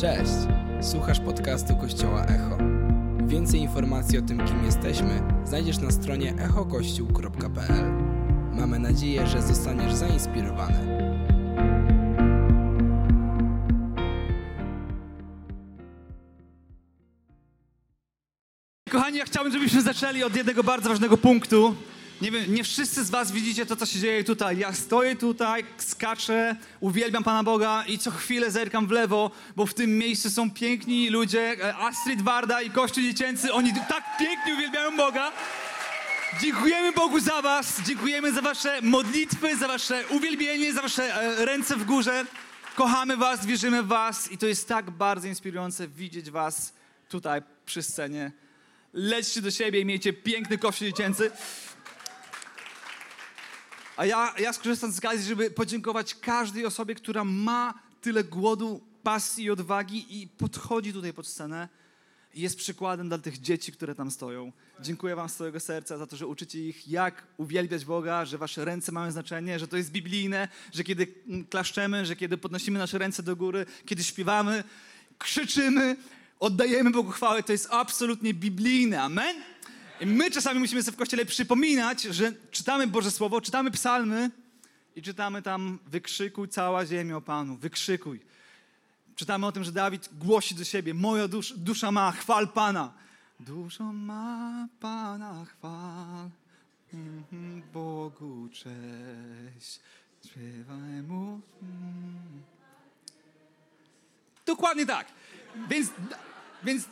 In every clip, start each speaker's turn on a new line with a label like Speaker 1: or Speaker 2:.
Speaker 1: Cześć! Słuchasz podcastu Kościoła Echo. Więcej informacji o tym, kim jesteśmy, znajdziesz na stronie echokościół.pl. Mamy nadzieję, że zostaniesz zainspirowany.
Speaker 2: Kochani, ja chciałbym, żebyśmy zaczęli od jednego bardzo ważnego punktu. Nie wiem, nie wszyscy z was widzicie to, co się dzieje tutaj. Ja stoję tutaj, skaczę, uwielbiam Pana Boga i co chwilę zerkam w lewo, bo w tym miejscu są piękni ludzie, e, Astrid Warda i Kościół Dziecięcy. Oni tak pięknie uwielbiają Boga. Dziękujemy Bogu za was, dziękujemy za wasze modlitwy, za wasze uwielbienie, za wasze e, ręce w górze. Kochamy was, wierzymy w was i to jest tak bardzo inspirujące widzieć was tutaj przy scenie. Lećcie do siebie i miejcie piękny kościół dziecięcy. A ja, ja skorzystam z okazji, żeby podziękować każdej osobie, która ma tyle głodu, pasji i odwagi i podchodzi tutaj pod scenę i jest przykładem dla tych dzieci, które tam stoją. Dziękuję Wam z całego serca za to, że uczycie ich, jak uwielbiać Boga, że Wasze ręce mają znaczenie, że to jest biblijne, że kiedy mm, klaszczemy, że kiedy podnosimy nasze ręce do góry, kiedy śpiewamy, krzyczymy, oddajemy Bogu chwałę, to jest absolutnie biblijne. Amen? My czasami musimy sobie w kościele przypominać, że czytamy Boże Słowo, czytamy psalmy i czytamy tam wykrzykuj cała ziemia o Panu, wykrzykuj. Czytamy o tym, że Dawid głosi do siebie, moja dusza, dusza ma, chwal Pana. Dusza ma Pana, chwal mhm, Bogu cześć, śpiewaj Mu. mm. Dokładnie tak. Więc, więc,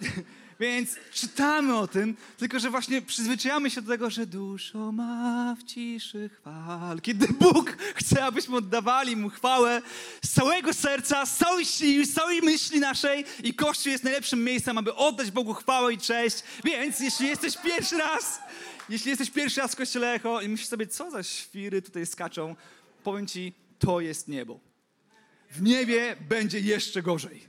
Speaker 2: więc czytamy o tym, tylko że właśnie przyzwyczajamy się do tego, że duszo ma w ciszy chwal. Kiedy Bóg chce, abyśmy oddawali Mu chwałę z całego serca, z całej siły, z całej myśli naszej i Kościół jest najlepszym miejscem, aby oddać Bogu chwałę i cześć. Więc jeśli jesteś pierwszy raz, jeśli jesteś pierwszy raz w Kościele Echo i myślisz sobie, co za świry tutaj skaczą, powiem Ci, to jest niebo. W niebie będzie jeszcze gorzej.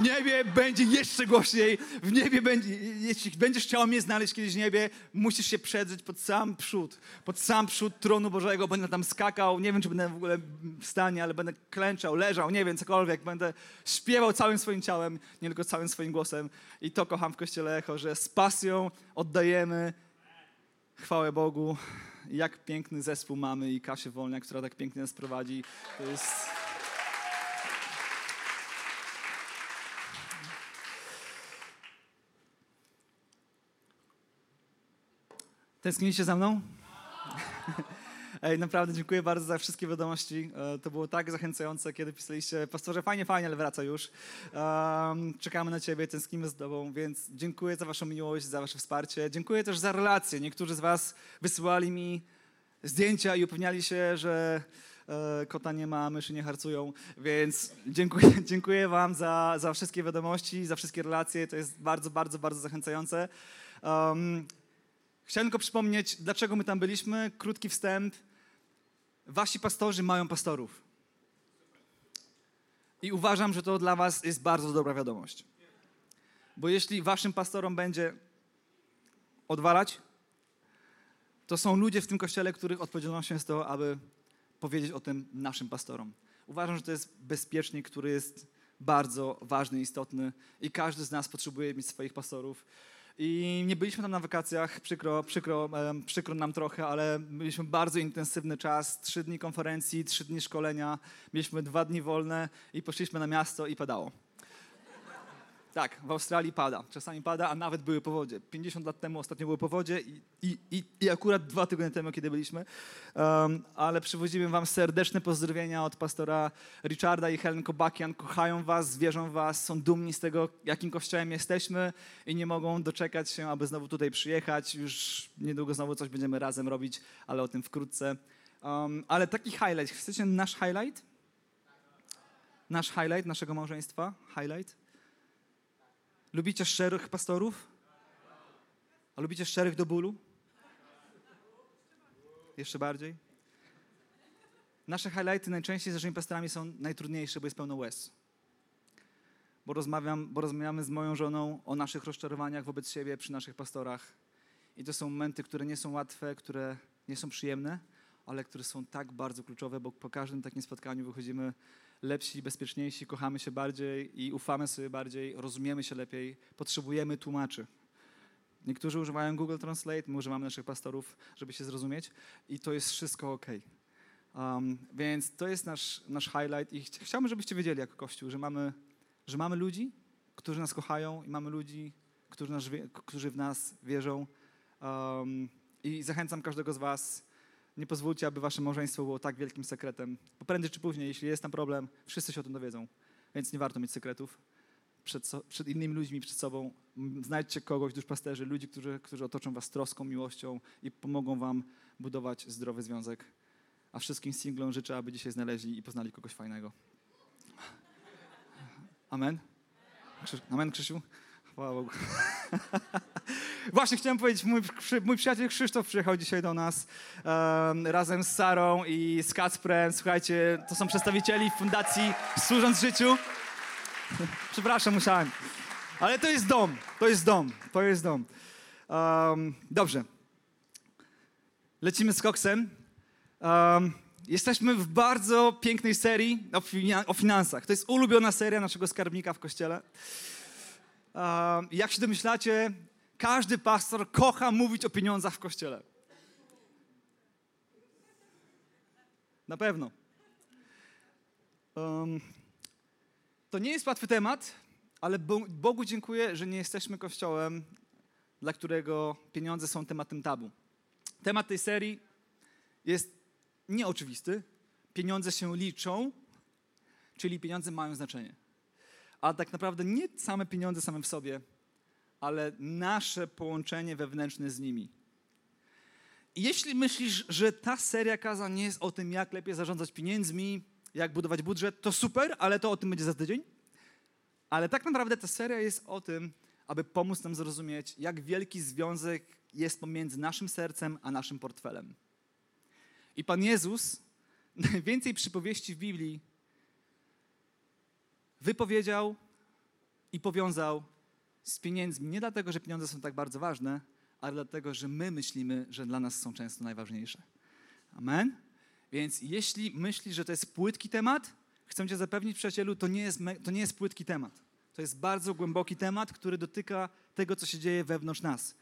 Speaker 2: W niebie będzie jeszcze głośniej. W niebie będzie, jeśli będziesz chciał mnie znaleźć kiedyś w niebie, musisz się przedrzeć pod sam przód, pod sam przód tronu Bożego. Będę tam skakał, nie wiem, czy będę w ogóle w stanie, ale będę klęczał, leżał, nie wiem, cokolwiek. Będę śpiewał całym swoim ciałem, nie tylko całym swoim głosem. I to kocham w Kościele Echo, że z pasją oddajemy chwałę Bogu. Jak piękny zespół mamy i Kasię Wolniak, która tak pięknie nas prowadzi. To jest... Tęsknicie za mną? Ej, naprawdę dziękuję bardzo za wszystkie wiadomości. E, To było tak zachęcające, kiedy pisaliście, pastorze, fajnie, fajnie, ale wraca już. Um, czekamy na ciebie, tęsknimy z tobą, więc dziękuję za waszą miłość, za wasze wsparcie. Dziękuję też za relacje. Niektórzy z was wysyłali mi zdjęcia i upewniali się, że e, kota nie ma, myszy nie harcują, więc dziękuję, dziękuję wam za, za wszystkie wiadomości, za wszystkie relacje. To jest bardzo, bardzo, bardzo zachęcające. Um, Chciałem tylko przypomnieć, dlaczego my tam byliśmy. Krótki wstęp. Wasi pastorzy mają pastorów. I uważam, że to dla Was jest bardzo dobra wiadomość. Bo jeśli Waszym pastorom będzie odwalać, to są ludzie w tym kościele, których odpowiedzialnością jest to, aby powiedzieć o tym naszym pastorom. Uważam, że to jest bezpiecznik, który jest bardzo ważny istotny i każdy z nas potrzebuje mieć swoich pastorów. I nie byliśmy tam na wakacjach, przykro, przykro, przykro nam trochę, ale mieliśmy bardzo intensywny czas, trzy dni konferencji, trzy dni szkolenia, mieliśmy dwa dni wolne i poszliśmy na miasto i padało. Tak, w Australii pada. Czasami pada, a nawet były powodzie. 50 lat temu ostatnio były powodzie i, i, i, akurat dwa tygodnie temu, kiedy byliśmy. Um, ale przywozimy wam serdeczne pozdrowienia od pastora Richarda i Helen Kobakian. Kochają was, wierzą was, są dumni z tego, jakim kościołem jesteśmy i nie mogą doczekać się, aby znowu tutaj przyjechać. Już niedługo znowu coś będziemy razem robić, ale o tym wkrótce. Um, ale taki highlight. Chcecie nasz highlight? Nasz highlight naszego małżeństwa? Highlight? Lubicie szczerych pastorów? A lubicie szczerych do bólu? Jeszcze bardziej? Nasze highlighty najczęściej z naszymi pastorami są najtrudniejsze, bo jest pełno łez. Bo, rozmawiam, bo rozmawiamy z moją żoną o naszych rozczarowaniach wobec siebie przy naszych pastorach. I to są momenty, które nie są łatwe, które nie są przyjemne, ale które są tak bardzo kluczowe, bo po każdym takim spotkaniu wychodzimy lepsi, bezpieczniejsi, kochamy się bardziej i ufamy sobie bardziej, rozumiemy się lepiej, potrzebujemy tłumaczy. Niektórzy używają Google Translate, my używamy naszych pastorów, żeby się zrozumieć i to jest wszystko ok. Um, więc to jest nasz, nasz highlight i ch chciałbym, żebyście wiedzieli jako Kościół, że mamy, że mamy ludzi, którzy nas kochają i mamy ludzi, którzy, nas, którzy w nas wierzą. Um, I zachęcam każdego z was, nie pozwólcie, aby wasze małżeństwo było tak wielkim sekretem, bo prędzej czy później, jeśli jest tam problem, wszyscy się o tym dowiedzą, więc nie warto mieć sekretów przed, so, przed innymi ludźmi, przed sobą. Znajdźcie kogoś, duszpasterzy, ludzi, którzy, którzy otoczą was troską, miłością i pomogą wam budować zdrowy związek. A wszystkim singlom życzę, aby dzisiaj znaleźli i poznali kogoś fajnego. Amen? Amen, Krzysiu? Chwała Bogu. Właśnie chciałem powiedzieć, mój, mój, przyjaciel Krzysztof przyjechał dzisiaj do nas um, razem z Sarą i z Kacprem. Słuchajcie, to są przedstawicieli Fundacji Służąc Życiu. Przepraszam, musiałem. Ale to jest dom, to jest dom, to jest dom. Um, dobrze. Lecimy z koksem. Um, jesteśmy w bardzo pięknej serii o, o, finansach. To jest ulubiona seria naszego skarbnika w kościele. Um, jak się domyślacie, każdy pastor kocha mówić o pieniądzach w kościele. Na pewno. Um, to nie jest łatwy temat, ale Bogu dziękuję, że nie jesteśmy kościołem, dla którego pieniądze są tematem tabu. Temat tej serii jest nieoczywisty. Pieniądze się liczą, czyli pieniądze mają znaczenie. A tak naprawdę nie same pieniądze same w sobie, ale nasze połączenie wewnętrzne z nimi. Jeśli myślisz, że ta seria kazań nie jest o tym, jak lepiej zarządzać pieniędzmi, jak budować budżet, to super, ale to o tym będzie za tydzień. Ale tak naprawdę ta seria jest o tym, aby pomóc nam zrozumieć, jak wielki związek jest pomiędzy naszym sercem a naszym portfelem. I Pan Jezus najwięcej przypowieści w Biblii wypowiedział i powiązał z pieniędzmi. Nie dlatego, że pieniądze są tak bardzo ważne, ale dlatego, że my myślimy, że dla nas są często najważniejsze. Amen? Więc jeśli myślisz, że to jest płytki temat, chcę cię zapewnić, przyjacielu, to nie, jest, to nie jest płytki temat. To jest bardzo głęboki temat, który dotyka tego, co się dzieje wewnątrz nas.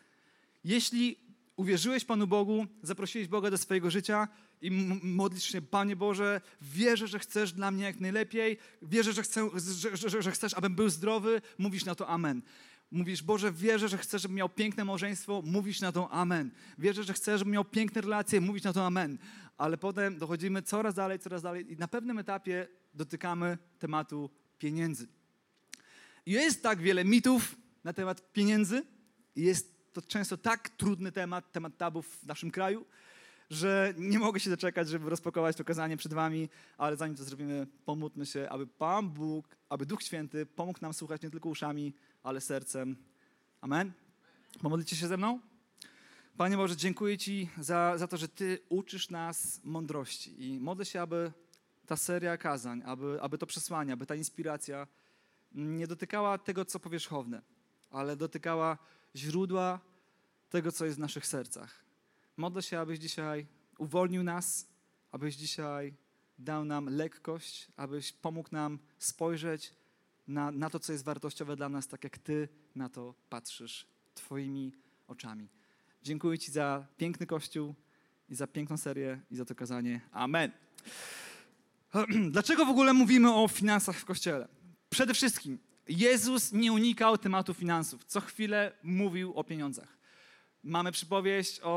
Speaker 2: Jeśli uwierzyłeś Panu Bogu, zaprosiłeś Boga do swojego życia i modlisz się, Panie Boże, wierzę, że chcesz dla mnie jak najlepiej, wierzę, że, chcę, że, że, że chcesz, abym był zdrowy, mówisz na to Amen. Mówisz, Boże, wierzę, że chcesz, żebym miał piękne małżeństwo, mówisz na to Amen. Wierzę, że chcesz, żebym miał piękne relacje, mówisz na to Amen. Ale potem dochodzimy coraz dalej, coraz dalej i na pewnym etapie dotykamy tematu pieniędzy. Jest tak wiele mitów na temat pieniędzy, jest to często tak trudny temat, temat tabu w naszym kraju, że nie mogę się doczekać, żeby rozpakować to kazanie przed wami, ale zanim to zrobimy, pomódlmy się, aby Pan Bóg, aby Duch Święty pomógł nam słuchać nie tylko uszami, ale sercem. Amen? Pomodlicie się ze mną? Panie Boże, dziękuję Ci za, za to, że Ty uczysz nas mądrości i modlę się, aby ta seria kazań, aby, aby to przesłanie, aby ta inspiracja nie dotykała tego, co powierzchowne, ale dotykała źródła tego, co jest w naszych sercach. Modlę się, abyś dzisiaj uwolnił nas, abyś dzisiaj dał nam lekkość, abyś pomógł nam spojrzeć na, na to, co jest wartościowe dla nas, tak jak Ty na to patrzysz Twoimi oczami. Dziękuję Ci za piękny Kościół i za piękną serię i za to kazanie. Amen. Dlaczego w ogóle mówimy o finansach w Kościele? Przede wszystkim Jezus nie unikał tematu finansów. Co chwilę mówił o pieniądzach. Mamy przypowieść o,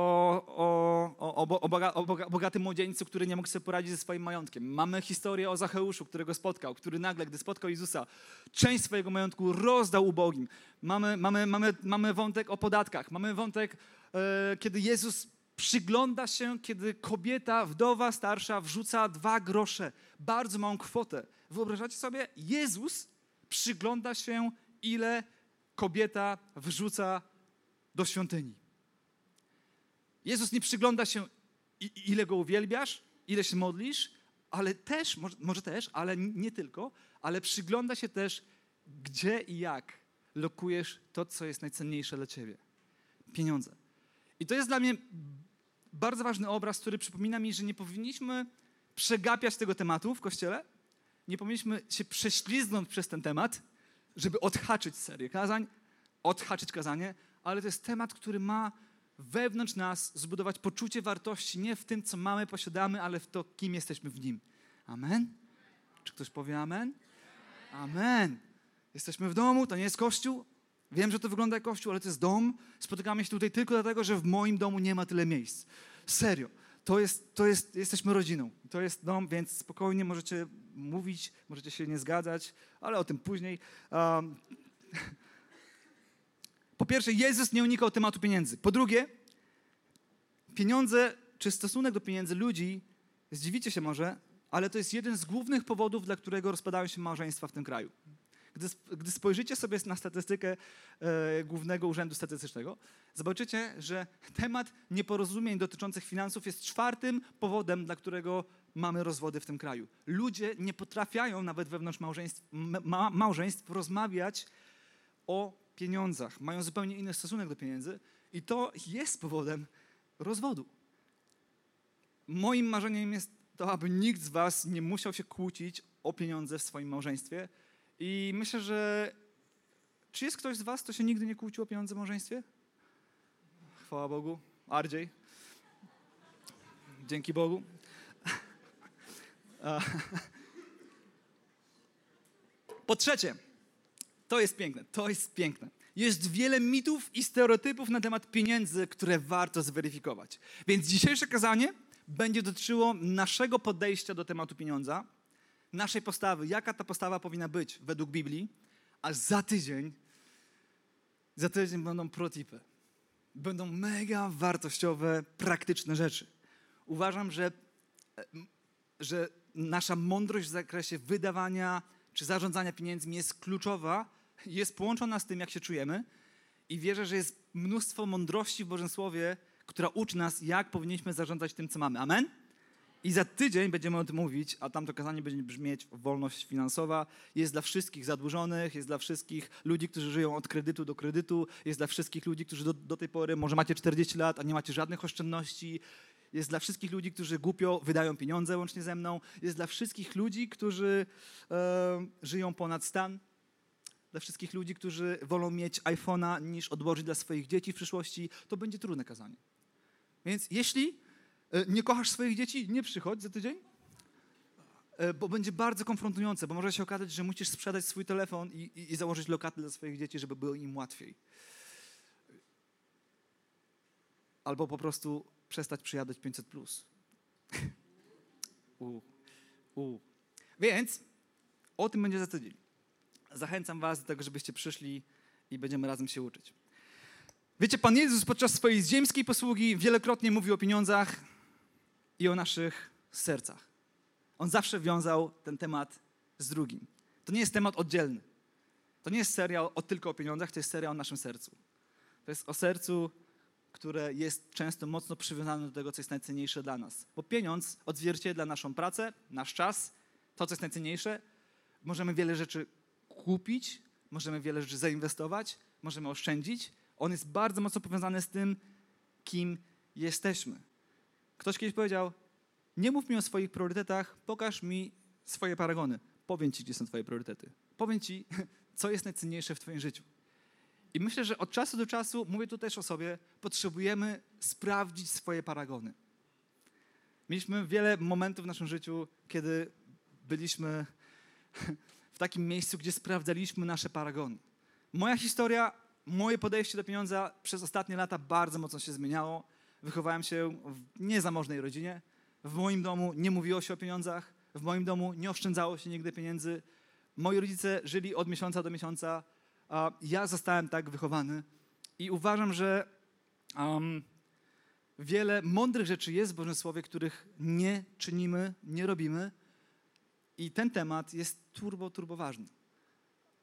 Speaker 2: o, o, boga, o bogatym młodzieńcu, który nie mógł sobie poradzić ze swoim majątkiem. Mamy historię o Zacheuszu, którego spotkał, który nagle, gdy spotkał Jezusa, część swojego majątku rozdał ubogim. Mamy, mamy, mamy, mamy wątek o podatkach. Mamy wątek, e, kiedy Jezus przygląda się, kiedy kobieta, wdowa starsza wrzuca dwa grosze, bardzo małą kwotę. Wyobrażacie sobie? Jezus przygląda się, ile kobieta wrzuca do świątyni. Jezus nie przygląda się, ile go uwielbiasz, ile się modlisz, ale też, może, też, ale nie tylko, ale przygląda się też, gdzie i jak lokujesz to, co jest najcenniejsze dla ciebie. Pieniądze. I to jest dla mnie bardzo ważny obraz, który przypomina mi, że nie powinniśmy przegapiać tego tematu w kościele, nie powinniśmy się prześlizgnąć przez ten temat, żeby odhaczyć serię kazań, odhaczyć kazanie, ale to jest temat, który ma wewnątrz nas zbudować poczucie wartości nie w tym, co mamy, posiadamy, ale w to, kim jesteśmy w Nim. Amen? Czy ktoś powie amen? Amen. Jesteśmy w domu, to nie jest kościół. Wiem, że to wygląda jak kościół, ale to jest dom. Spotykamy się tutaj tylko dlatego, że w moim domu nie ma tyle miejsc. Serio. To jest, to jest, jesteśmy rodziną. To jest dom, więc spokojnie możecie mówić, możecie się nie zgadzać, ale o tym później. Um, po pierwsze, Jezus nie unikał tematu pieniędzy. Po drugie, pieniądze, czy stosunek do pieniędzy ludzi, zdziwicie się może, ale to jest jeden z głównych powodów, dla którego rozpadają się małżeństwa w tym kraju. Gdy, gdy spojrzycie sobie na statystykę e, Głównego Urzędu Statystycznego, zobaczycie, że temat nieporozumień dotyczących finansów jest czwartym powodem, dla którego mamy rozwody w tym kraju. Ludzie nie potrafiają nawet wewnątrz małżeństw, ma, małżeństw rozmawiać o pieniądzach. Mają zupełnie inny stosunek do pieniędzy i to jest powodem rozwodu. Moim marzeniem jest to, aby nikt z was nie musiał się kłócić o pieniądze w swoim małżeństwie. I myślę, że czy jest ktoś z was, kto się nigdy nie kłócił o pieniądze w małżeństwie? Chwała Bogu. Ardziej. Dzięki Bogu. Po trzecie, to jest piękne, to jest piękne. Jest wiele mitów i stereotypów na temat pieniędzy, które warto zweryfikować. Więc dzisiejsze kazanie będzie dotyczyło naszego podejścia do tematu pieniądza, naszej postawy, jaka ta postawa powinna być według Biblii, a za tydzień, za tydzień będą protipy. Będą mega wartościowe, praktyczne rzeczy. Uważam, że, że nasza mądrość w zakresie wydawania czy zarządzania pieniędzmi jest kluczowa, jest połączona z tym, jak się czujemy i wierzę, że jest mnóstwo mądrości w Bożym Słowie, która uczy nas, jak powinniśmy zarządzać tym, co mamy. Amen? I za tydzień będziemy o tym mówić, a tamto kazanie będzie brzmieć wolność finansowa. Jest dla wszystkich zadłużonych, jest dla wszystkich ludzi, którzy żyją od kredytu do kredytu, jest dla wszystkich ludzi, którzy do, do tej pory, może macie 40 lat, a nie macie żadnych oszczędności, jest dla wszystkich ludzi, którzy głupio wydają pieniądze łącznie ze mną, jest dla wszystkich ludzi, którzy e, żyją ponad stan, dla wszystkich ludzi, którzy wolą mieć iPhone'a niż odłożyć dla swoich dzieci w przyszłości. To będzie trudne kazanie. Więc jeśli e, nie kochasz swoich dzieci, nie przychodź za tydzień, e, bo będzie bardzo konfrontujące, bo może się okazać, że musisz sprzedać swój telefon i, i, i założyć lokaty dla swoich dzieci, żeby było im łatwiej. Albo po prostu przestać przyjadać 500. Plus. u, u. Więc o tym będzie za tydzień. Zachęcam Was do tego, żebyście przyszli i będziemy razem się uczyć. Wiecie, Pan Jezus podczas swojej ziemskiej posługi wielokrotnie mówił o pieniądzach i o naszych sercach. On zawsze wiązał ten temat z drugim. To nie jest temat oddzielny. To nie jest serial o tylko o pieniądzach, to jest serial o naszym sercu. To jest o sercu, które jest często mocno przywiązane do tego, co jest najcenniejsze dla nas. Bo pieniądz odzwierciedla naszą pracę, nasz czas, to, co jest najcenniejsze. Możemy wiele rzeczy kupić, możemy wiele rzeczy zainwestować, możemy oszczędzić, on jest bardzo mocno powiązany z tym, kim jesteśmy. Ktoś kiedyś powiedział: Nie mów mi o swoich priorytetach, pokaż mi swoje paragony. Powiem ci, gdzie są Twoje priorytety. Powiem ci, co jest najcenniejsze w Twoim życiu. I myślę, że od czasu do czasu, mówię tu też o sobie, potrzebujemy sprawdzić swoje paragony. Mieliśmy wiele momentów w naszym życiu, kiedy byliśmy w takim miejscu, gdzie sprawdzaliśmy nasze paragony. Moja historia moje podejście do pieniądza przez ostatnie lata bardzo mocno się zmieniało. Wychowałem się w niezamożnej rodzinie. W moim domu nie mówiło się o pieniądzach. W moim domu nie oszczędzało się nigdy pieniędzy. Moi rodzice żyli od miesiąca do miesiąca, a ja zostałem tak wychowany. I uważam, że um, wiele mądrych rzeczy jest w Bożym Słowie, których nie czynimy, nie robimy. I ten temat jest turbo, turbo ważny.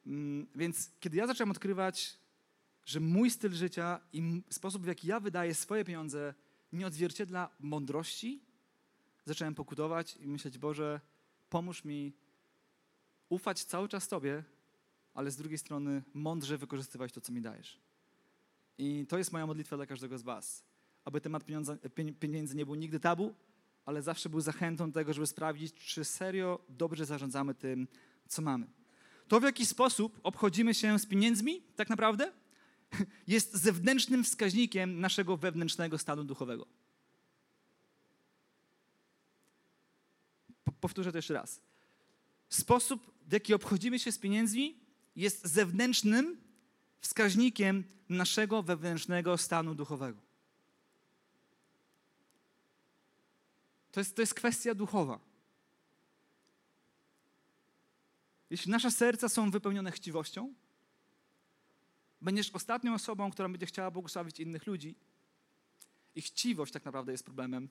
Speaker 2: Um, więc kiedy ja zacząłem odkrywać że mój styl życia i sposób, w jaki ja wydaję swoje pieniądze, nie odzwierciedla mądrości, zacząłem pokutować i myśleć, Boże, pomóż mi ufać cały czas Tobie, ale z drugiej strony mądrze wykorzystywać to, co mi dajesz. I to jest moja modlitwa dla każdego z Was, aby temat pieniądza, pieniędzy nie był nigdy tabu, ale zawsze był zachętą do tego, żeby sprawdzić, czy serio dobrze zarządzamy tym, co mamy. To, w jaki sposób obchodzimy się z pieniędzmi, tak naprawdę, jest zewnętrznym wskaźnikiem naszego wewnętrznego stanu duchowego. Powtórzę to jeszcze raz. Sposób, w jaki obchodzimy się z pieniędzmi, jest zewnętrznym wskaźnikiem naszego wewnętrznego stanu duchowego. To jest, to jest kwestia duchowa. Jeśli nasze serca są wypełnione chciwością, będziesz ostatnią osobą, która będzie chciała błogosławić innych ludzi. I chciwość tak naprawdę jest problemem.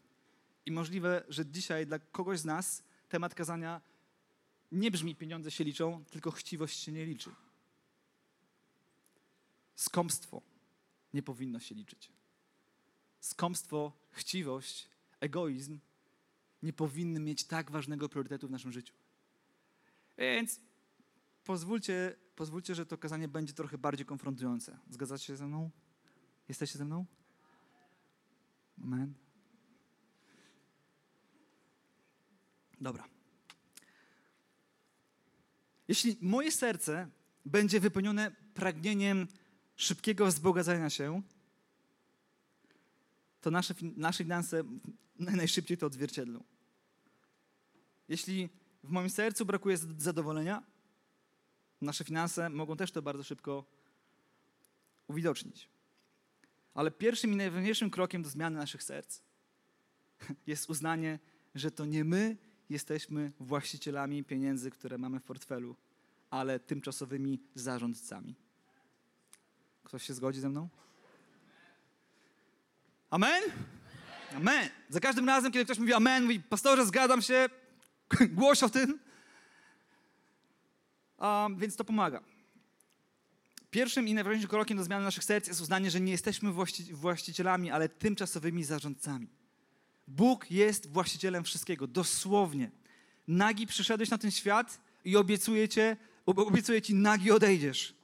Speaker 2: I możliwe, że dzisiaj dla kogoś z nas temat kazania nie brzmi pieniądze się liczą, tylko chciwość się nie liczy. Skąpstwo nie powinno się liczyć. Skąpstwo, chciwość, egoizm nie powinny mieć tak ważnego priorytetu w naszym życiu. Więc pozwólcie, pozwólcie, że to kazanie będzie trochę bardziej konfrontujące. Zgadzacie się ze mną? Jesteście ze mną? Amen. Dobra. Jeśli moje serce będzie wypełnione pragnieniem szybkiego wzbogacania się, to nasze, nasze finanse najszybciej to odzwierciedlą. Jeśli w moim sercu brakuje zadowolenia, nasze finanse mogą też to bardzo szybko uwidocznić. Ale pierwszym i najważniejszym krokiem do zmiany naszych serc jest uznanie, że to nie my jesteśmy właścicielami pieniędzy, które mamy w portfelu, ale tymczasowymi zarządcami. Ktoś się zgodzi ze mną? Amen? Amen. Za każdym razem, kiedy ktoś mówi amen, mówi, pastorze, zgadzam się, głoś o tym. Um, więc to pomaga. Pierwszym i najważniejszym krokiem do zmiany naszych serc jest uznanie, że nie jesteśmy właści właścicielami, ale tymczasowymi zarządcami. Bóg jest właścicielem wszystkiego, dosłownie. Nagi przyszedłeś na ten świat i obiecuję, cię, obiecuję ci, nagi odejdziesz.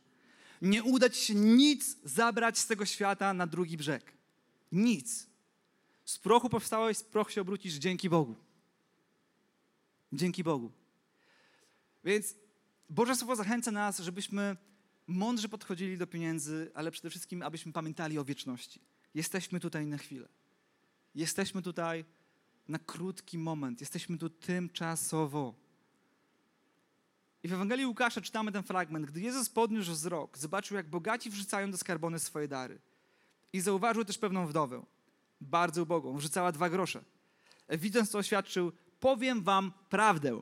Speaker 2: Nie uda ci się nic zabrać z tego świata na drugi brzeg. Nic. Z prochu powstałeś, z prochu się obrócisz dzięki Bogu. Dzięki Bogu. Więc Boże Słowo zachęca nas, żebyśmy mądrze podchodzili do pieniędzy, ale przede wszystkim, abyśmy pamiętali o wieczności. Jesteśmy tutaj na chwilę. Jesteśmy tutaj na krótki moment. Jesteśmy tu tymczasowo. I w Ewangelii Łukasza czytamy ten fragment. Gdy Jezus podniósł wzrok, zobaczył, jak bogaci wrzucają do skarbony swoje dary. I zauważył też pewną wdowę, bardzo ubogą, wrzucała dwa grosze. Widząc to oświadczył, powiem wam prawdę.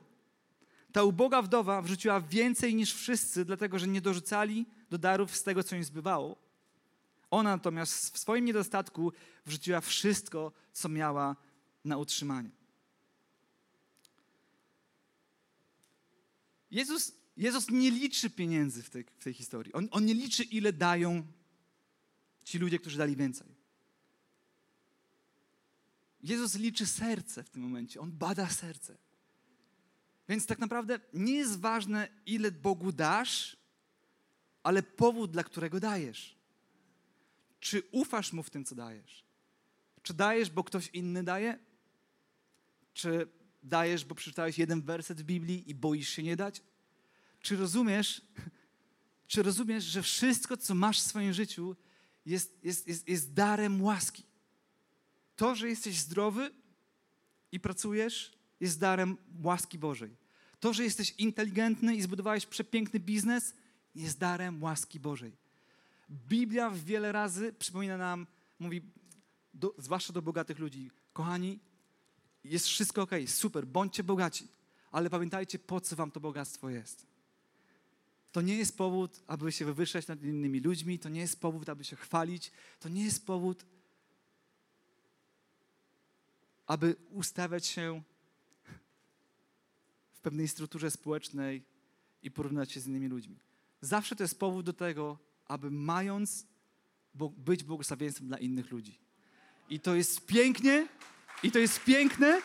Speaker 2: Ta uboga wdowa wrzuciła więcej niż wszyscy, dlatego że nie dorzucali do darów z tego, co im zbywało. Ona natomiast w swoim niedostatku wrzuciła wszystko, co miała na utrzymanie. Jezus, Jezus nie liczy pieniędzy w tej, w tej historii. On, on nie liczy, ile dają ci ludzie, którzy dali więcej. Jezus liczy serce w tym momencie. On bada serce. Więc tak naprawdę nie jest ważne, ile Bogu dasz, ale powód, dla którego dajesz. Czy ufasz Mu w tym, co dajesz? Czy dajesz, bo ktoś inny daje? Czy dajesz, bo przeczytałeś jeden werset w Biblii i boisz się nie dać? Czy rozumiesz, czy rozumiesz, że wszystko, co masz w swoim życiu, jest, jest, jest, jest darem łaski? To, że jesteś zdrowy i pracujesz, jest darem łaski Bożej. To, że jesteś inteligentny i zbudowałeś przepiękny biznes, jest darem łaski Bożej. Biblia wiele razy przypomina nam, mówi, do, zwłaszcza do bogatych ludzi, kochani, jest wszystko ok, super, bądźcie bogaci, ale pamiętajcie, po co wam to bogactwo jest. To nie jest powód, aby się wywyższać nad innymi ludźmi, to nie jest powód, aby się chwalić, to nie jest powód, aby ustawiać się w pewnej strukturze społecznej i porównać się z innymi ludźmi. Zawsze to jest powód do tego, aby mając być błogosławieństwem dla innych ludzi. I to jest pięknie, i to jest piękne.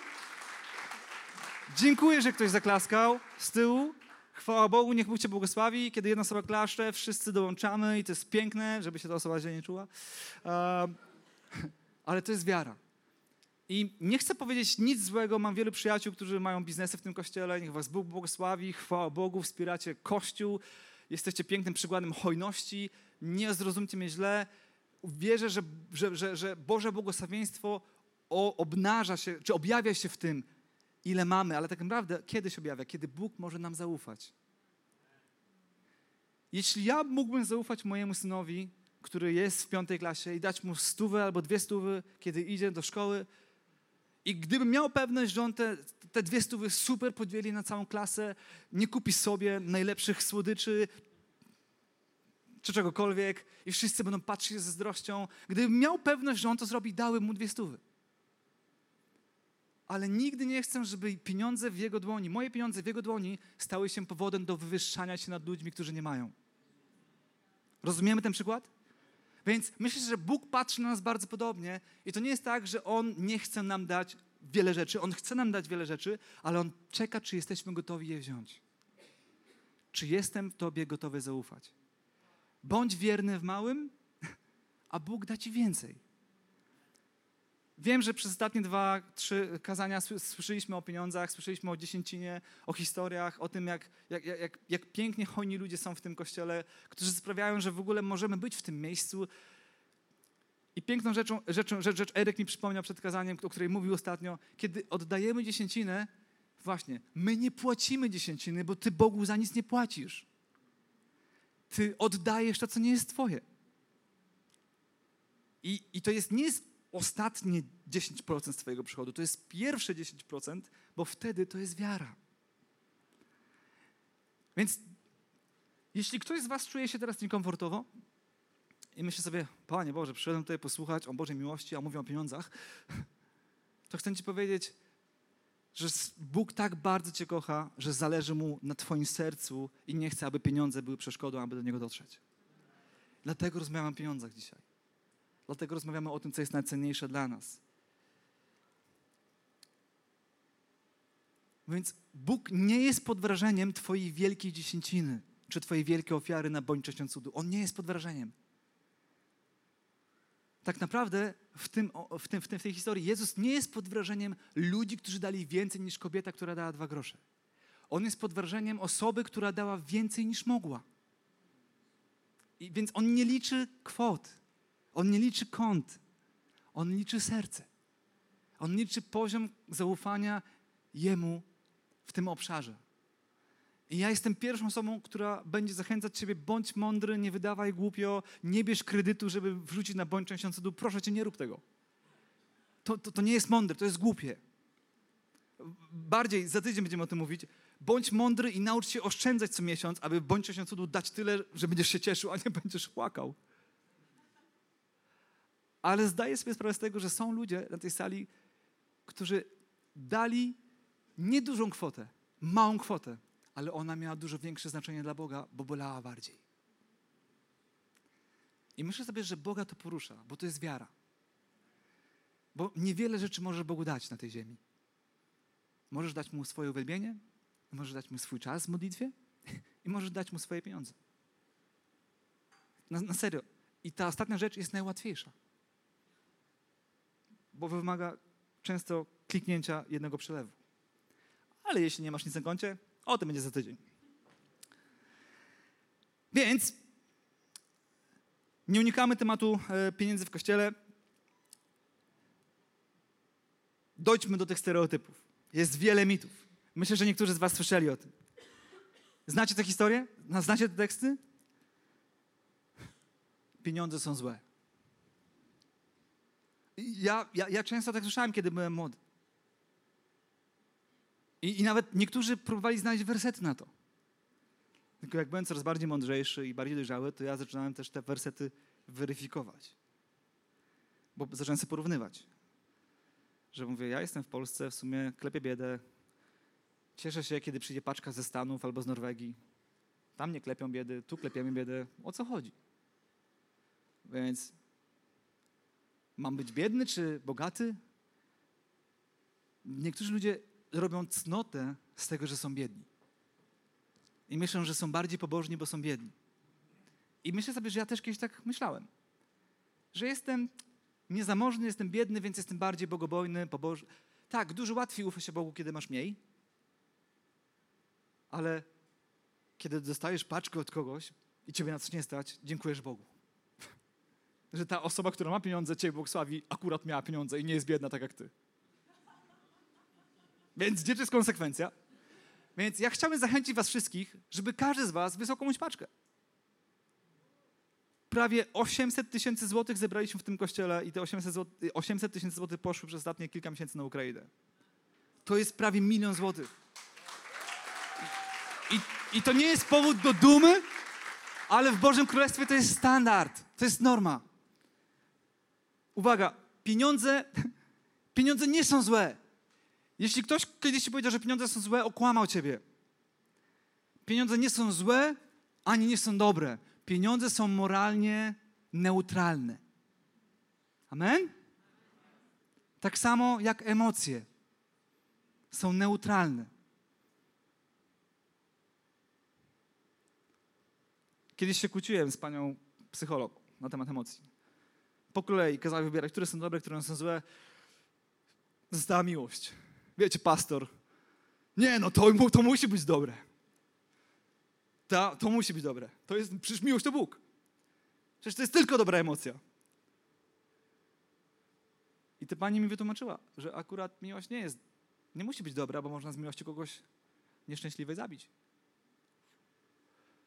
Speaker 2: Dziękuję, że ktoś zaklaskał z tyłu. Chwała Bogu, niech Bóg Cię błogosławi. Kiedy jedna osoba klaszcze, wszyscy dołączamy i to jest piękne, żeby się ta osoba źle nie czuła. Uh, ale to jest wiara. I nie chcę powiedzieć nic złego, mam wielu przyjaciół, którzy mają biznesy w tym kościele, niech was Bóg błogosławi, chwała Bogu, wspieracie Kościół, jesteście pięknym przykładem hojności, nie zrozumcie mnie źle, wierzę, że, że, że, że Boże błogosławieństwo obnaża się, czy objawia się w tym, ile mamy, ale tak naprawdę kiedy się objawia? Kiedy Bóg może nam zaufać. Jeśli ja mógłbym zaufać mojemu synowi, który jest w piątej klasie i dać mu stówę albo dwie stówy, kiedy idzie do szkoły, i gdybym miał pewność, że on te, te dwie stówy super podzieli na całą klasę, nie kupi sobie najlepszych słodyczy czy czegokolwiek i wszyscy będą patrzeć ze zazdrością, gdybym miał pewność, że on to zrobi, dały mu dwie stówy. Ale nigdy nie chcę, żeby pieniądze w jego dłoni, moje pieniądze w jego dłoni stały się powodem do wywyższania się nad ludźmi, którzy nie mają. Rozumiemy ten przykład? Więc myślę, że Bóg patrzy na nas bardzo podobnie i to nie jest tak, że On nie chce nam dać wiele rzeczy. On chce nam dać wiele rzeczy, ale On czeka, czy jesteśmy gotowi je wziąć. Czy jestem Tobie gotowy zaufać? Bądź wierny w małym, a Bóg da Ci więcej. Wiem, że przez ostatnie dwa, trzy kazania słyszeliśmy o pieniądzach, słyszeliśmy o dziesięcinie, o historiach, o tym, jak, jak, jak, jak pięknie hojni ludzie są w tym kościele, którzy sprawiają, że w ogóle możemy być w tym miejscu. I piękną rzeczą, rzeczą rzecz, rzecz Eryk mi przypomniał przed kazaniem, o której mówił ostatnio, kiedy oddajemy dziesięcinę, właśnie, my nie płacimy dziesięciny, bo ty Bogu za nic nie płacisz. Ty oddajesz to, co nie jest twoje. I, i to jest, nie jest ostatnie 10% Twojego przychodu, to jest pierwsze 10%, bo wtedy to jest wiara. Więc jeśli ktoś z Was czuje się teraz niekomfortowo i myśli sobie, Panie Boże, przyszedłem tutaj posłuchać o Bożej miłości, a mówię o pieniądzach, to chcę Ci powiedzieć, że Bóg tak bardzo Cię kocha, że zależy Mu na Twoim sercu i nie chce, aby pieniądze były przeszkodą, aby do Niego dotrzeć. Dlatego rozmawiam o pieniądzach dzisiaj. Dlatego rozmawiamy o tym, co jest najcenniejsze dla nas. Więc Bóg nie jest pod wrażeniem Twojej wielkiej dziesięciny, czy Twojej wielkiej ofiary na bądź częścią cudu. On nie jest pod wrażeniem. Tak naprawdę w, tym, w, tym, w, tym, w tej historii Jezus nie jest pod wrażeniem ludzi, którzy dali więcej niż kobieta, która dała dwa grosze. On jest pod wrażeniem osoby, która dała więcej niż mogła. I więc on nie liczy kwot. On nie liczy kąt, on liczy serce. On liczy poziom zaufania Jemu w tym obszarze. I ja jestem pierwszą osobą, która będzie zachęcać Ciebie, bądź mądry, nie wydawaj głupio, nie bierz kredytu, żeby wrzucić na bądź częścią cudu. Proszę Cię, nie rób tego. To, to, to nie jest mądre, to jest głupie. Bardziej, za tydzień będziemy o tym mówić. Bądź mądry i naucz się oszczędzać co miesiąc, aby bądź częścią cudu dać tyle, że będziesz się cieszył, a nie będziesz płakał. Ale zdaję sobie sprawę z tego, że są ludzie na tej sali, którzy dali niedużą kwotę, małą kwotę, ale ona miała dużo większe znaczenie dla Boga, bo bolała bardziej. I myślę sobie, że Boga to porusza, bo to jest wiara. Bo niewiele rzeczy możesz Bogu dać na tej ziemi. Możesz dać Mu swoje uwielbienie, możesz dać Mu swój czas w modlitwie i możesz dać Mu swoje pieniądze. Na, na serio. I ta ostatnia rzecz jest najłatwiejsza bo wymaga często kliknięcia jednego przelewu. Ale jeśli nie masz nic na koncie, o tym będzie za tydzień. Więc nie unikamy tematu e, pieniędzy w kościele. Dojdźmy do tych stereotypów. Jest wiele mitów. Myślę, że niektórzy z Was słyszeli o tym. Znacie tę historię? Znacie te teksty? Pieniądze są złe. Ja, ja, ja często tak słyszałem, kiedy byłem młody. I, I nawet niektórzy próbowali znaleźć wersety na to. Tylko jak byłem coraz bardziej mądrzejszy i bardziej dojrzały, to ja zaczynałem też te wersety weryfikować. Bo zacząłem sobie porównywać. Że mówię, ja jestem w Polsce, w sumie klepię biedę. Cieszę się, kiedy przyjdzie paczka ze Stanów albo z Norwegii. Tam nie klepią biedy, tu klepiemy biedę. O co chodzi? Więc Mam być biedny czy bogaty? Niektórzy ludzie robią cnotę z tego, że są biedni. I myślą, że są bardziej pobożni, bo są biedni. I myślę sobie, że ja też kiedyś tak myślałem. Że jestem Niezamożny, jestem biedny, więc jestem bardziej bogobojny, pobożny. Tak, dużo łatwiej ufa się Bogu, kiedy masz mniej, ale kiedy dostajesz paczkę od kogoś i ciebie na coś nie stać, dziękujesz Bogu. Że ta osoba, która ma pieniądze, ciebie błogosławi, akurat miała pieniądze i nie jest biedna tak jak ty. Więc gdzie jest konsekwencja? Więc ja chciałbym zachęcić was wszystkich, żeby każdy z was wysłał komuś paczkę. Prawie 800 tysięcy złotych zebraliśmy w tym kościele i te 800 tysięcy złotych poszły przez ostatnie kilka miesięcy na Ukrainę. To jest prawie milion złotych. I, I to nie jest powód do dumy, ale w Bożym Królestwie to jest standard, to jest norma. Uwaga, pieniądze, pieniądze nie są złe. Jeśli ktoś kiedyś ci powiedział, że pieniądze są złe, okłamał ciebie. Pieniądze nie są złe, ani nie są dobre. Pieniądze są moralnie neutralne. Amen? Tak samo jak emocje są neutralne. Kiedyś się kłóciłem z panią psycholog na temat emocji. Po kolei kazała wybierać, które są dobre, które są złe. Została miłość. Wiecie, pastor, nie no, to, to musi być dobre. To, to musi być dobre. To jest, przecież miłość to Bóg. Przecież to jest tylko dobra emocja. I ta pani mi wytłumaczyła, że akurat miłość nie jest, nie musi być dobra, bo można z miłości kogoś nieszczęśliwej zabić.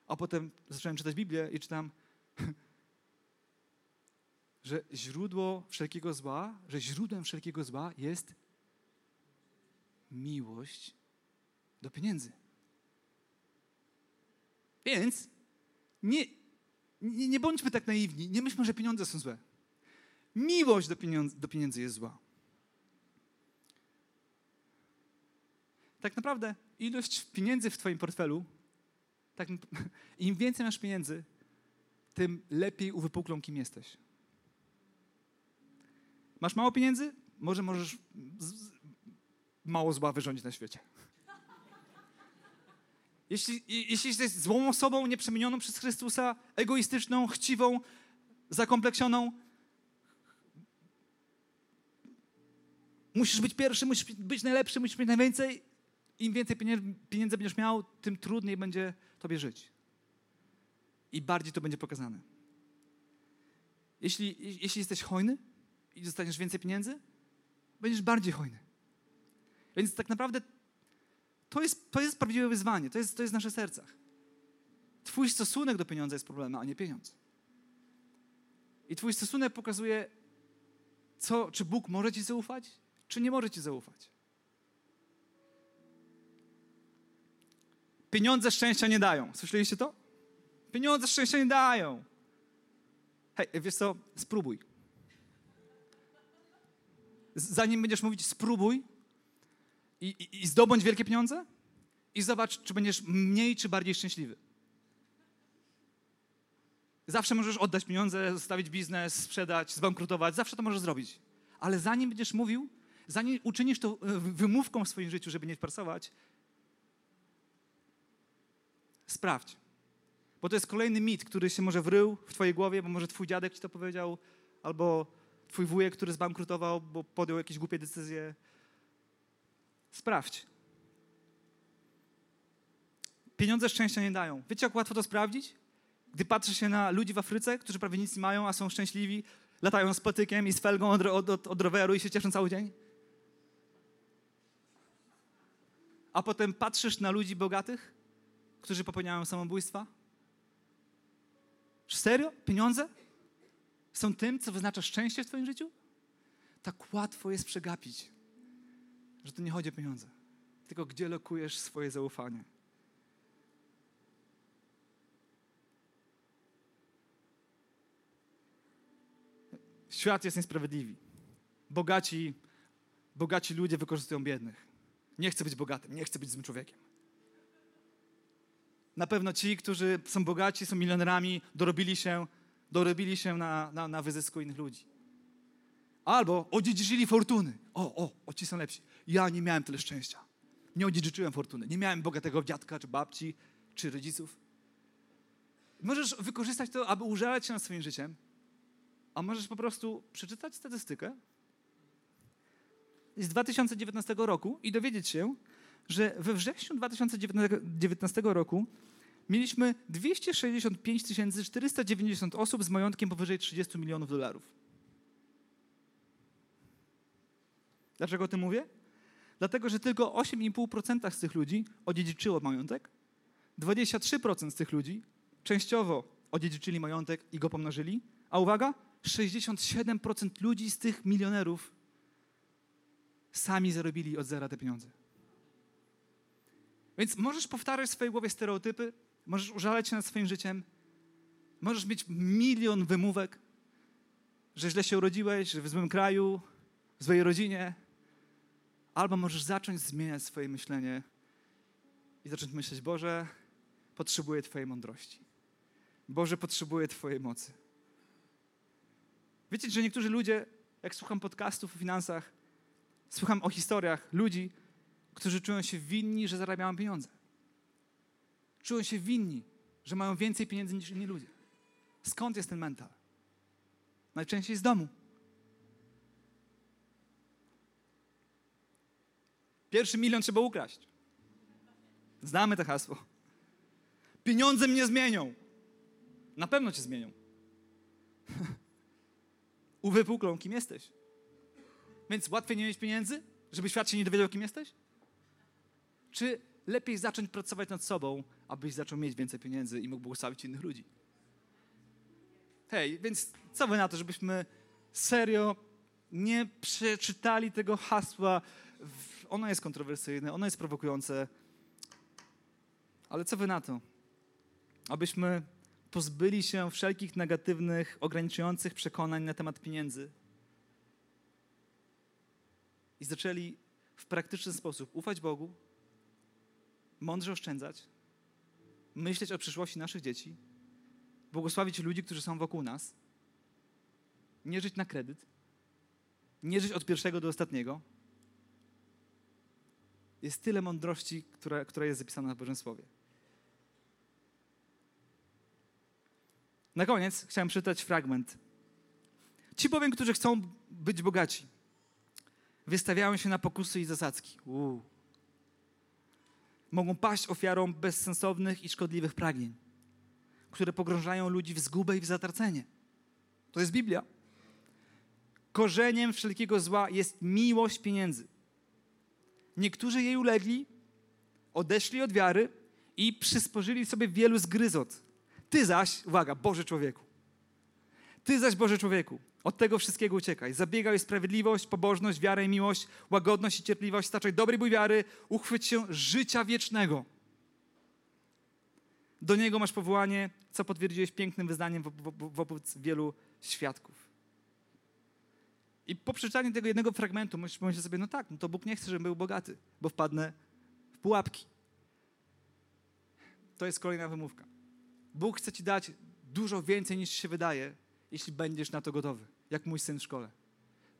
Speaker 2: A potem zacząłem czytać Biblię i czytam, że źródło wszelkiego zła, że źródłem wszelkiego zła jest miłość do pieniędzy. Więc nie, nie, nie bądźmy tak naiwni, nie myślmy, że pieniądze są złe. Miłość do pieniędzy, do pieniędzy jest zła. Tak naprawdę ilość pieniędzy w Twoim portfelu, tak, im więcej masz pieniędzy, tym lepiej uwypuklą, kim jesteś. Masz mało pieniędzy? Może możesz mało zła wyrządzić na świecie. Jeśli, jeśli jesteś złą osobą, nieprzemienioną przez Chrystusa, egoistyczną, chciwą, zakompleksioną, musisz być pierwszy, musisz być najlepszy, musisz mieć najwięcej. Im więcej pieniędzy będziesz miał, tym trudniej będzie tobie żyć. I bardziej to będzie pokazane. Jeśli, jeśli jesteś hojny i dostaniesz więcej pieniędzy, będziesz bardziej hojny. Więc tak naprawdę to jest, to jest prawdziwe wyzwanie, to jest, to jest w naszych sercach. Twój stosunek do pieniądza jest problemem, a nie pieniądz. I Twój stosunek pokazuje, co, czy Bóg może Ci zaufać, czy nie może Ci zaufać. Pieniądze szczęścia nie dają. Słyszeliście to? Pieniądze szczęścia nie dają. Hej, wiesz co? Spróbuj. Zanim będziesz mówić spróbuj, i, i, i zdobądź wielkie pieniądze i zobacz, czy będziesz mniej czy bardziej szczęśliwy. Zawsze możesz oddać pieniądze, zostawić biznes, sprzedać, zbankrutować, zawsze to możesz zrobić. Ale zanim będziesz mówił, zanim uczynisz to e, wymówką w swoim życiu, żeby nie pracować, sprawdź. Bo to jest kolejny mit, który się może wrył w twojej głowie, bo może twój dziadek ci to powiedział, albo twój wujek, który zbankrutował, bo podjął jakieś głupie decyzje, Sprawdź. Pieniądze szczęścia nie dają. Wiecie, jak łatwo to sprawdzić? Gdy patrzy się na ludzi w Afryce, którzy prawie nic nie mają, a są szczęśliwi, latają z patykiem i z felgą od, od, od roweru i się cieszą cały dzień. A potem patrzysz na ludzi bogatych, którzy popełniają samobójstwa. Serio? Pieniądze są tym, co wyznacza szczęście w Twoim życiu? Tak łatwo jest przegapić że to nie chodzi o pieniądze, tylko gdzie lokujesz swoje zaufanie. Świat jest niesprawiedliwy. Bogaci, bogaci ludzie wykorzystują biednych. Nie chcę być bogatym, nie chcę być złym człowiekiem. Na pewno ci, którzy są bogaci, są milionerami, dorobili się, dorobili się na, na, na wyzysku innych ludzi. Albo odziedziczyli fortuny. O, o, o, ci są lepsi. Ja nie miałem tyle szczęścia. Nie odziedziczyłem fortuny. Nie miałem bogatego dziadka, czy babci, czy rodziców. Możesz wykorzystać to, aby użalać się nad swoim życiem A możesz po prostu przeczytać statystykę z 2019 roku i dowiedzieć się, że we wrześniu 2019 roku mieliśmy 265 490 osób z majątkiem powyżej 30 milionów dolarów. Dlaczego o tym mówię? Dlatego, że tylko 8,5% z tych ludzi odziedziczyło majątek, 23% z tych ludzi częściowo odziedziczyli majątek i go pomnożyli, a uwaga, 67% ludzi z tych milionerów sami zarobili od zera te pieniądze. Więc możesz powtarzać w swojej głowie stereotypy, możesz użalać się nad swoim życiem, możesz mieć milion wymówek, że źle się urodziłeś, że w złym kraju, w złej rodzinie, albo możesz zacząć zmieniać swoje myślenie i zacząć myśleć, Boże, potrzebuję Twojej mądrości. Boże, potrzebuję Twojej mocy. Wiecie, że niektórzy ludzie, jak słucham podcastów o finansach, słucham o historiach ludzi, którzy czują się winni, że zarabiają pieniądze. Czują się winni, że mają więcej pieniędzy niż inni ludzie. Skąd jest ten mental? Najczęściej z domu. Pierwszy milion trzeba ukraść. Znamy to hasło. Pieniądze mnie zmienią. Na pewno cię zmienią. Uwypuklą, kim jesteś. Więc łatwiej nie mieć pieniędzy, żeby świat się nie dowiedział, kim jesteś? Czy lepiej zacząć pracować nad sobą, abyś zaczął mieć więcej pieniędzy i mógł błogosławić innych ludzi? Hej, więc co wy na to, żebyśmy serio nie przeczytali tego hasła? Ono jest kontrowersyjne, ono jest prowokujące. Ale co wy na to? Abyśmy pozbyli się wszelkich negatywnych, ograniczających przekonań na temat pieniędzy i zaczęli w praktyczny sposób ufać Bogu, mądrze oszczędzać, myśleć o przyszłości naszych dzieci, błogosławić ludzi, którzy są wokół nas, nie żyć na kredyt, nie żyć od pierwszego do ostatniego. Jest tyle mądrości, która, która jest zapisana w Bożym Słowie. Na koniec chciałem przeczytać fragment. Ci bowiem, którzy chcą być bogaci, wystawiają się na pokusy i zasadzki. Mogą paść ofiarą bezsensownych i szkodliwych pragnień, które pogrążają ludzi w zgubę i w zatracenie. To jest Biblia. Korzeniem wszelkiego zła jest miłość pieniędzy. Niektórzy jej ulegli, odeszli od wiary i przysporzyli sobie wielu zgryzot. Ty zaś, uwaga, Boże człowieku, ty zaś, Boże człowieku, od tego wszystkiego uciekaj. Zabiegaj o sprawiedliwość, pobożność, wiarę i miłość, łagodność i cierpliwość, staczaj dobrej bój wiary, uchwyć się życia wiecznego. Do niego masz powołanie, co potwierdziłeś pięknym wyznaniem wobec wielu świadków. I po przeczytaniu tego jednego fragmentu pomyśleć sobie, no tak, no to Bóg nie chce, żebym był bogaty, bo wpadnę w pułapki. To jest kolejna wymówka. Bóg chce ci dać dużo więcej niż się wydaje, jeśli będziesz na to gotowy, jak mój syn w szkole.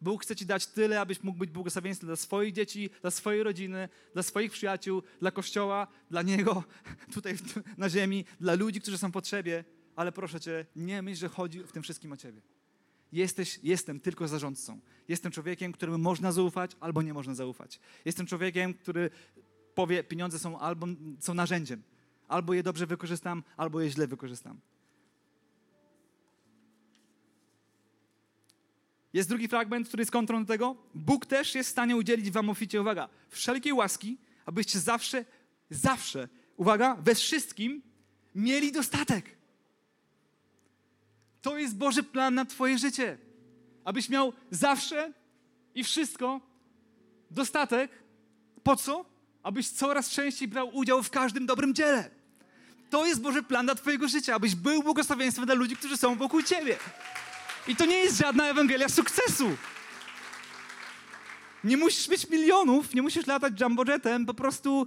Speaker 2: Bóg chce ci dać tyle, abyś mógł być błogosławieństwem dla swoich dzieci, dla swojej rodziny, dla swoich przyjaciół, dla Kościoła, dla Niego tutaj na ziemi, dla ludzi, którzy są w potrzebie. Ale proszę Cię, nie myśl, że chodzi w tym wszystkim o Ciebie. Jesteś, jestem tylko zarządcą. Jestem człowiekiem, któremu można zaufać albo nie można zaufać. Jestem człowiekiem, który powie, pieniądze są albo są narzędziem. Albo je dobrze wykorzystam, albo je źle wykorzystam. Jest drugi fragment, który jest kontrą do tego. Bóg też jest w stanie udzielić wam oficie, uwaga, wszelkiej łaski, abyście zawsze, zawsze, uwaga, we wszystkim mieli dostatek. To jest Boży plan na twoje życie. Abyś miał zawsze i wszystko dostatek. Po co? Abyś coraz częściej brał udział w każdym dobrym dziele. To jest Boży plan dla twojego życia, abyś był błogosławieństwem dla ludzi, którzy są wokół ciebie. I to nie jest żadna Ewangelia sukcesu. Nie musisz mieć milionów, nie musisz latać jumbojetem, po prostu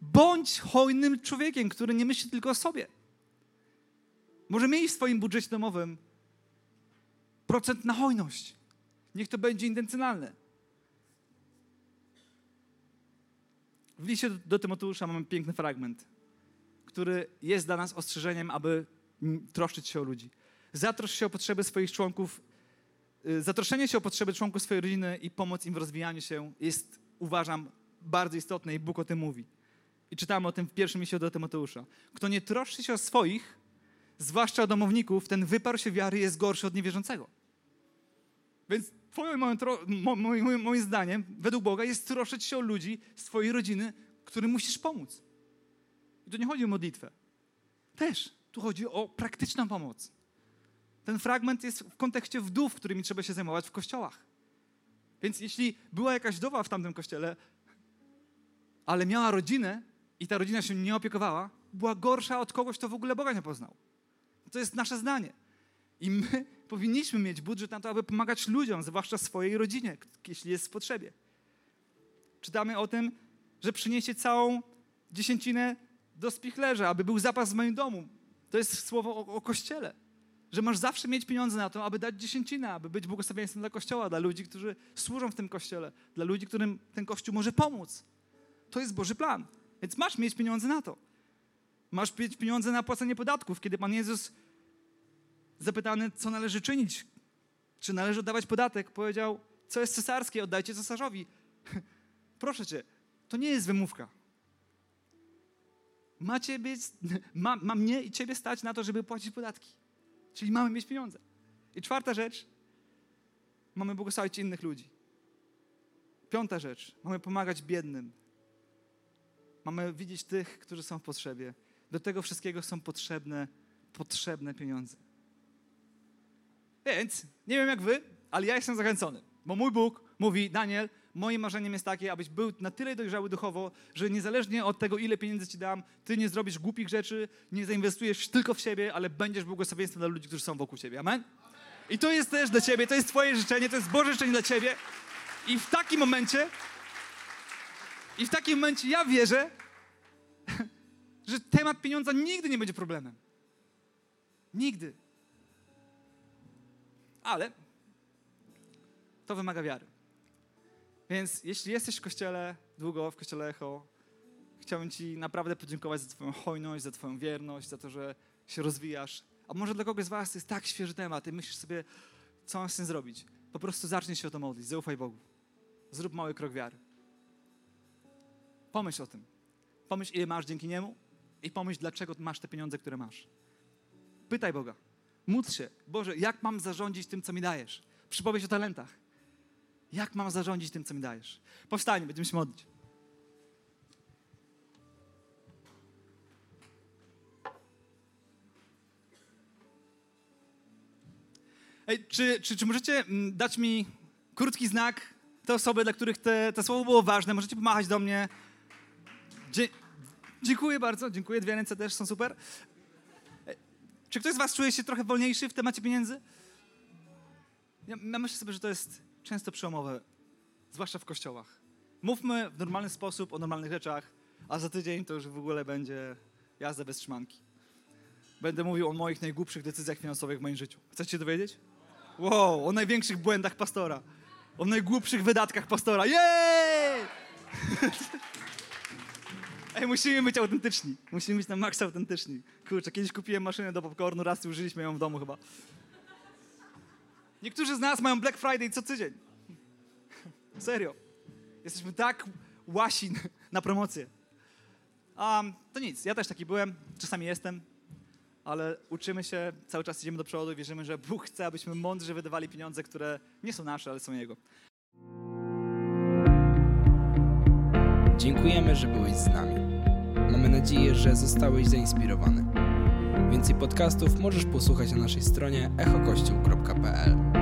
Speaker 2: bądź hojnym człowiekiem, który nie myśli tylko o sobie. Może miej w swoim budżecie domowym procent na hojność. Niech to będzie intencjonalne. W liście do Tymoteusza mamy piękny fragment, który jest dla nas ostrzeżeniem, aby troszczyć się o ludzi. Zatrosz się o potrzeby swoich członków y, zatroszczenie się o potrzeby członków swojej rodziny i pomoc im w rozwijaniu się jest, uważam, bardzo istotne i Bóg o tym mówi. I czytamy o tym w pierwszym liście do Tymoteusza. Kto nie troszczy się o swoich, zwłaszcza o domowników, ten wyparł się wiary jest gorszy od niewierzącego. Więc twoim, moim, moim, moim zdaniem, według Boga, jest troszczyć się o ludzi z twojej rodziny, którym musisz pomóc. I tu nie chodzi o modlitwę. Też. Tu chodzi o praktyczną pomoc. Ten fragment jest w kontekście wdów, którymi trzeba się zajmować w kościołach. Więc jeśli była jakaś wdowa w tamtym kościele, ale miała rodzinę i ta rodzina się nie opiekowała, była gorsza od kogoś, kto w ogóle Boga nie poznał. To jest nasze zdanie. I my powinniśmy mieć budżet na to, aby pomagać ludziom, zwłaszcza swojej rodzinie, jeśli jest w potrzebie. Czytamy o tym, że przyniesie całą dziesięcinę do spichlerza, aby był zapas w moim domu. To jest słowo o, o kościele. Że masz zawsze mieć pieniądze na to, aby dać dziesięcinę, aby być błogosławieństwem dla kościoła, dla ludzi, którzy służą w tym kościele, dla ludzi, którym ten kościół może pomóc. To jest Boży plan. Więc masz mieć pieniądze na to. Masz mieć pieniądze na płacenie podatków. Kiedy Pan Jezus zapytany, co należy czynić, czy należy oddawać podatek, powiedział, co jest cesarskie, oddajcie cesarzowi. Proszę cię, to nie jest wymówka. Macie być, ma, ma mnie i ciebie stać na to, żeby płacić podatki. Czyli mamy mieć pieniądze. I czwarta rzecz, mamy błogosławić innych ludzi. Piąta rzecz, mamy pomagać biednym. Mamy widzieć tych, którzy są w potrzebie. Do tego wszystkiego są potrzebne, potrzebne pieniądze. Więc nie wiem jak wy, ale ja jestem zachęcony, bo mój Bóg mówi, Daniel, moim marzeniem jest takie, abyś był na tyle dojrzały duchowo, że niezależnie od tego, ile pieniędzy ci dam, ty nie zrobisz głupich rzeczy, nie zainwestujesz tylko w siebie, ale będziesz błogosławieństwem dla ludzi, którzy są wokół ciebie. Amen? I to jest też dla ciebie, to jest twoje życzenie, to jest Boże życzenie dla ciebie. I w takim momencie, i w takim momencie ja wierzę, że temat pieniądza nigdy nie będzie problemem. Nigdy. Ale to wymaga wiary. Więc jeśli jesteś w kościele długo, w kościele Echo, chciałbym Ci naprawdę podziękować za Twoją hojność, za Twoją wierność, za to, że się rozwijasz. A może dla kogoś z Was to jest tak świeży temat i myślisz sobie, co mam z tym zrobić. Po prostu zacznij się o to modlić, zaufaj Bogu. Zrób mały krok wiary. Pomyśl o tym. Pomyśl, ile masz dzięki Niemu i pomyśl, dlaczego masz te pieniądze, które masz. Pytaj Boga. Módl się. Boże, jak mam zarządzić tym, co mi dajesz? Przypowieść o talentach. Jak mam zarządzić tym, co mi dajesz? Powstań, będziemy się modlić. Ej, czy, czy, czy możecie mm, dać mi krótki znak? Te osoby, dla których te, te słowo było ważne, możecie pomachać do mnie. Dzie dziękuję bardzo, dziękuję. Dwie ręce też są super. Czy ktoś z Was czuje się trochę wolniejszy w temacie pieniędzy? Ja, ja myślę sobie, że to jest często przełomowe, zwłaszcza w kościołach. Mówmy w normalny sposób o normalnych rzeczach, a za tydzień to już w ogóle będzie jazda bez trzymanki. Będę mówił o moich najgłupszych decyzjach finansowych w moim życiu. Chcecie się dowiedzieć? Wow, o największych błędach pastora. O najgłupszych wydatkach pastora. Jej! Ej, musimy być autentyczni. Musimy być na maksa autentyczni. Kurczę, kiedyś kupiłem maszynę do popcornu, raz użyliśmy ją w domu chyba. Niektórzy z nas mają Black Friday co tydzień. Serio. Jesteśmy tak łasi na promocję. Um, to nic, ja też taki byłem, czasami jestem, ale uczymy się, cały czas idziemy do przodu i wierzymy, że Bóg chce, abyśmy mądrze wydawali pieniądze, które nie są nasze, ale są Jego.
Speaker 1: Dziękujemy, że byłeś z nami. Mamy nadzieję, że zostałeś zainspirowany. Więcej podcastów możesz posłuchać na naszej stronie echokościół.pl.